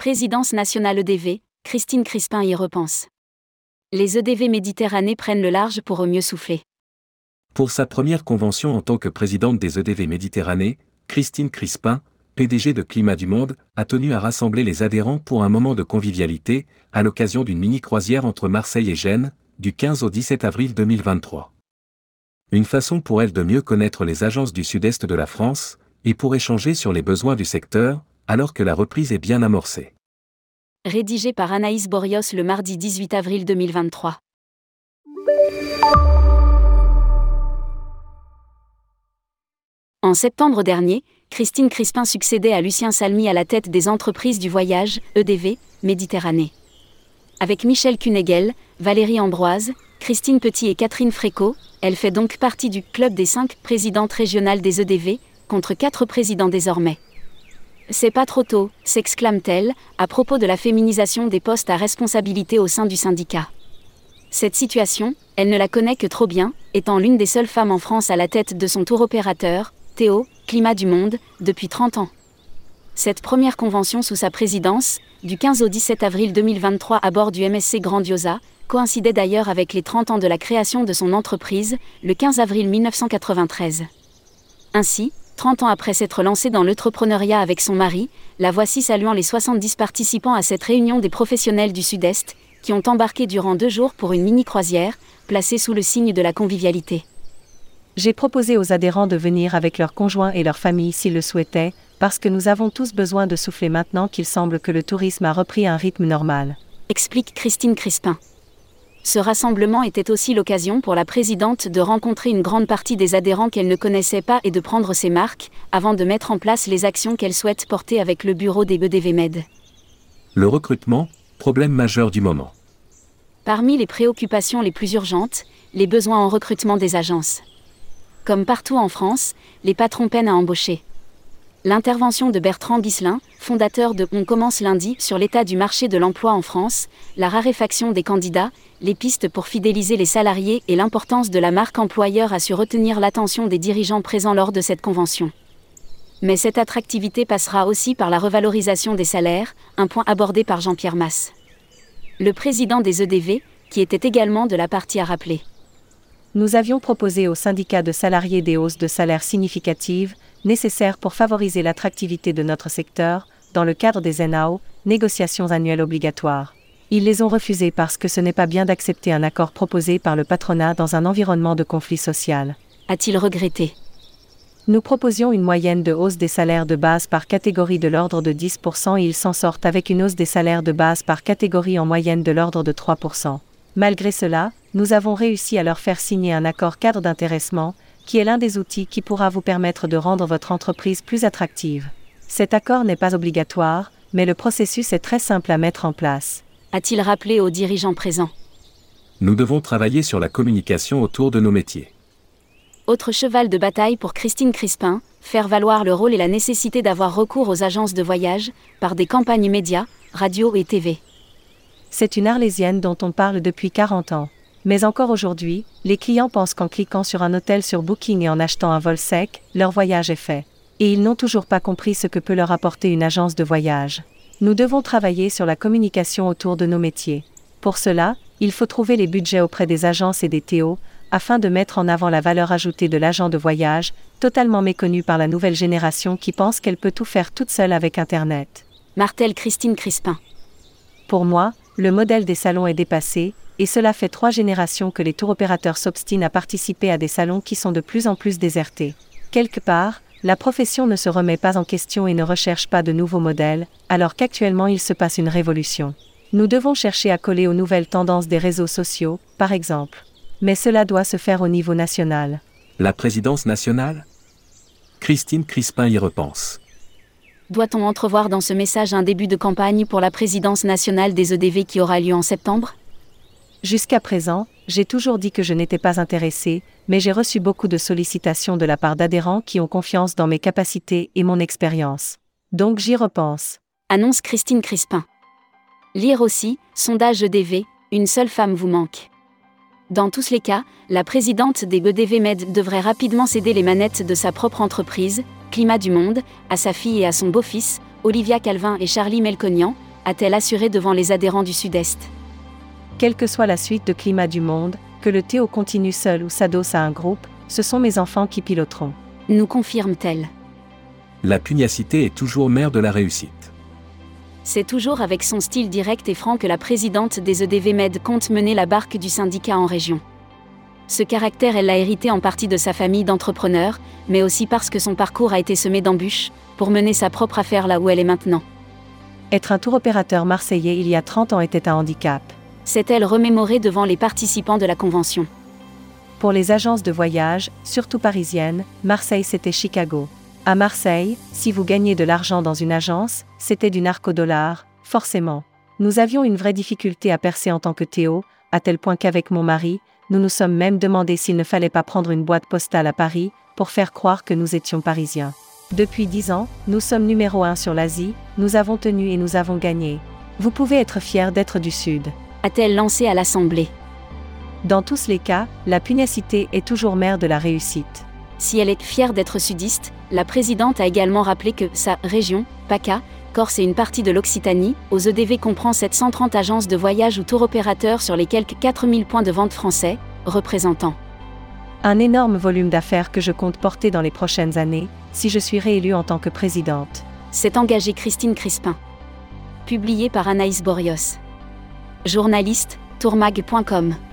Présidence nationale EDV, Christine Crispin y repense. Les EDV Méditerranée prennent le large pour mieux souffler. Pour sa première convention en tant que présidente des EDV Méditerranée, Christine Crispin, PDG de Climat du Monde, a tenu à rassembler les adhérents pour un moment de convivialité, à l'occasion d'une mini-croisière entre Marseille et Gênes, du 15 au 17 avril 2023. Une façon pour elle de mieux connaître les agences du sud-est de la France, et pour échanger sur les besoins du secteur, alors que la reprise est bien amorcée. Rédigé par Anaïs Borios le mardi 18 avril 2023. En septembre dernier, Christine Crispin succédait à Lucien Salmy à la tête des entreprises du voyage, EDV, Méditerranée. Avec Michel Cunegel, Valérie Ambroise, Christine Petit et Catherine Fréco, elle fait donc partie du club des cinq présidentes régionales des EDV, contre quatre présidents désormais. C'est pas trop tôt, s'exclame-t-elle, à propos de la féminisation des postes à responsabilité au sein du syndicat. Cette situation, elle ne la connaît que trop bien, étant l'une des seules femmes en France à la tête de son tour opérateur, Théo, Climat du Monde, depuis 30 ans. Cette première convention sous sa présidence, du 15 au 17 avril 2023 à bord du MSC Grandiosa, coïncidait d'ailleurs avec les 30 ans de la création de son entreprise, le 15 avril 1993. Ainsi, 30 ans après s'être lancée dans l'entrepreneuriat avec son mari, la voici saluant les 70 participants à cette réunion des professionnels du Sud-Est, qui ont embarqué durant deux jours pour une mini-croisière, placée sous le signe de la convivialité. J'ai proposé aux adhérents de venir avec leurs conjoints et leurs familles s'ils le souhaitaient, parce que nous avons tous besoin de souffler maintenant qu'il semble que le tourisme a repris un rythme normal. Explique Christine Crispin. Ce rassemblement était aussi l'occasion pour la présidente de rencontrer une grande partie des adhérents qu'elle ne connaissait pas et de prendre ses marques, avant de mettre en place les actions qu'elle souhaite porter avec le bureau des BDVMed. Le recrutement, problème majeur du moment. Parmi les préoccupations les plus urgentes, les besoins en recrutement des agences. Comme partout en France, les patrons peinent à embaucher. L'intervention de Bertrand Guislin, fondateur de On commence lundi sur l'état du marché de l'emploi en France, la raréfaction des candidats, les pistes pour fidéliser les salariés et l'importance de la marque employeur a su retenir l'attention des dirigeants présents lors de cette convention. Mais cette attractivité passera aussi par la revalorisation des salaires, un point abordé par Jean-Pierre Masse. Le président des EDV, qui était également de la partie à rappeler. Nous avions proposé aux syndicats de salariés des hausses de salaire significatives, nécessaires pour favoriser l'attractivité de notre secteur, dans le cadre des NAO, négociations annuelles obligatoires. Ils les ont refusées parce que ce n'est pas bien d'accepter un accord proposé par le patronat dans un environnement de conflit social. A-t-il regretté? Nous proposions une moyenne de hausse des salaires de base par catégorie de l'ordre de 10% et ils s'en sortent avec une hausse des salaires de base par catégorie en moyenne de l'ordre de 3%. Malgré cela, nous avons réussi à leur faire signer un accord cadre d'intéressement, qui est l'un des outils qui pourra vous permettre de rendre votre entreprise plus attractive. Cet accord n'est pas obligatoire, mais le processus est très simple à mettre en place. A-t-il rappelé aux dirigeants présents? Nous devons travailler sur la communication autour de nos métiers. Autre cheval de bataille pour Christine Crispin, faire valoir le rôle et la nécessité d'avoir recours aux agences de voyage, par des campagnes médias, radio et TV. C'est une arlésienne dont on parle depuis 40 ans. Mais encore aujourd'hui, les clients pensent qu'en cliquant sur un hôtel sur Booking et en achetant un vol sec, leur voyage est fait. Et ils n'ont toujours pas compris ce que peut leur apporter une agence de voyage. Nous devons travailler sur la communication autour de nos métiers. Pour cela, il faut trouver les budgets auprès des agences et des TO, afin de mettre en avant la valeur ajoutée de l'agent de voyage, totalement méconnu par la nouvelle génération qui pense qu'elle peut tout faire toute seule avec Internet. Martel Christine Crispin. Pour moi, le modèle des salons est dépassé, et cela fait trois générations que les tours opérateurs s'obstinent à participer à des salons qui sont de plus en plus désertés. Quelque part, la profession ne se remet pas en question et ne recherche pas de nouveaux modèles, alors qu'actuellement il se passe une révolution. Nous devons chercher à coller aux nouvelles tendances des réseaux sociaux, par exemple. Mais cela doit se faire au niveau national. La présidence nationale? Christine Crispin y repense. Doit-on entrevoir dans ce message un début de campagne pour la présidence nationale des EDV qui aura lieu en septembre? Jusqu'à présent, j'ai toujours dit que je n'étais pas intéressé, mais j'ai reçu beaucoup de sollicitations de la part d'adhérents qui ont confiance dans mes capacités et mon expérience. Donc j'y repense. Annonce Christine Crispin. Lire aussi, sondage EDV, une seule femme vous manque. Dans tous les cas, la présidente des BDV Med devrait rapidement céder les manettes de sa propre entreprise, Climat du Monde, à sa fille et à son beau-fils, Olivia Calvin et Charlie Melconian, a-t-elle assuré devant les adhérents du Sud-Est. Quelle que soit la suite de climat du monde, que le Théo continue seul ou s'adosse à un groupe, ce sont mes enfants qui piloteront. Nous confirme-t-elle. La pugnacité est toujours mère de la réussite. C'est toujours avec son style direct et franc que la présidente des EDV Med compte mener la barque du syndicat en région. Ce caractère, elle l'a hérité en partie de sa famille d'entrepreneurs, mais aussi parce que son parcours a été semé d'embûches, pour mener sa propre affaire là où elle est maintenant. Être un tour opérateur marseillais il y a 30 ans était un handicap. C'est-elle remémorée devant les participants de la convention. Pour les agences de voyage, surtout parisiennes, Marseille c'était Chicago. À Marseille, si vous gagnez de l'argent dans une agence, c'était du narco-dollar, forcément. Nous avions une vraie difficulté à percer en tant que Théo, à tel point qu'avec mon mari, nous nous sommes même demandé s'il ne fallait pas prendre une boîte postale à Paris, pour faire croire que nous étions parisiens. Depuis dix ans, nous sommes numéro un sur l'Asie, nous avons tenu et nous avons gagné. Vous pouvez être fier d'être du Sud. A-t-elle lancé à l'Assemblée Dans tous les cas, la pugnacité est toujours mère de la réussite. Si elle est fière d'être sudiste, la présidente a également rappelé que sa région, PACA, Corse et une partie de l'Occitanie, aux EDV comprend 730 agences de voyage ou tour opérateurs sur les quelques 4000 points de vente français, représentant un énorme volume d'affaires que je compte porter dans les prochaines années, si je suis réélue en tant que présidente. C'est engagée Christine Crispin. Publié par Anaïs Borios. Journaliste, tourmag.com.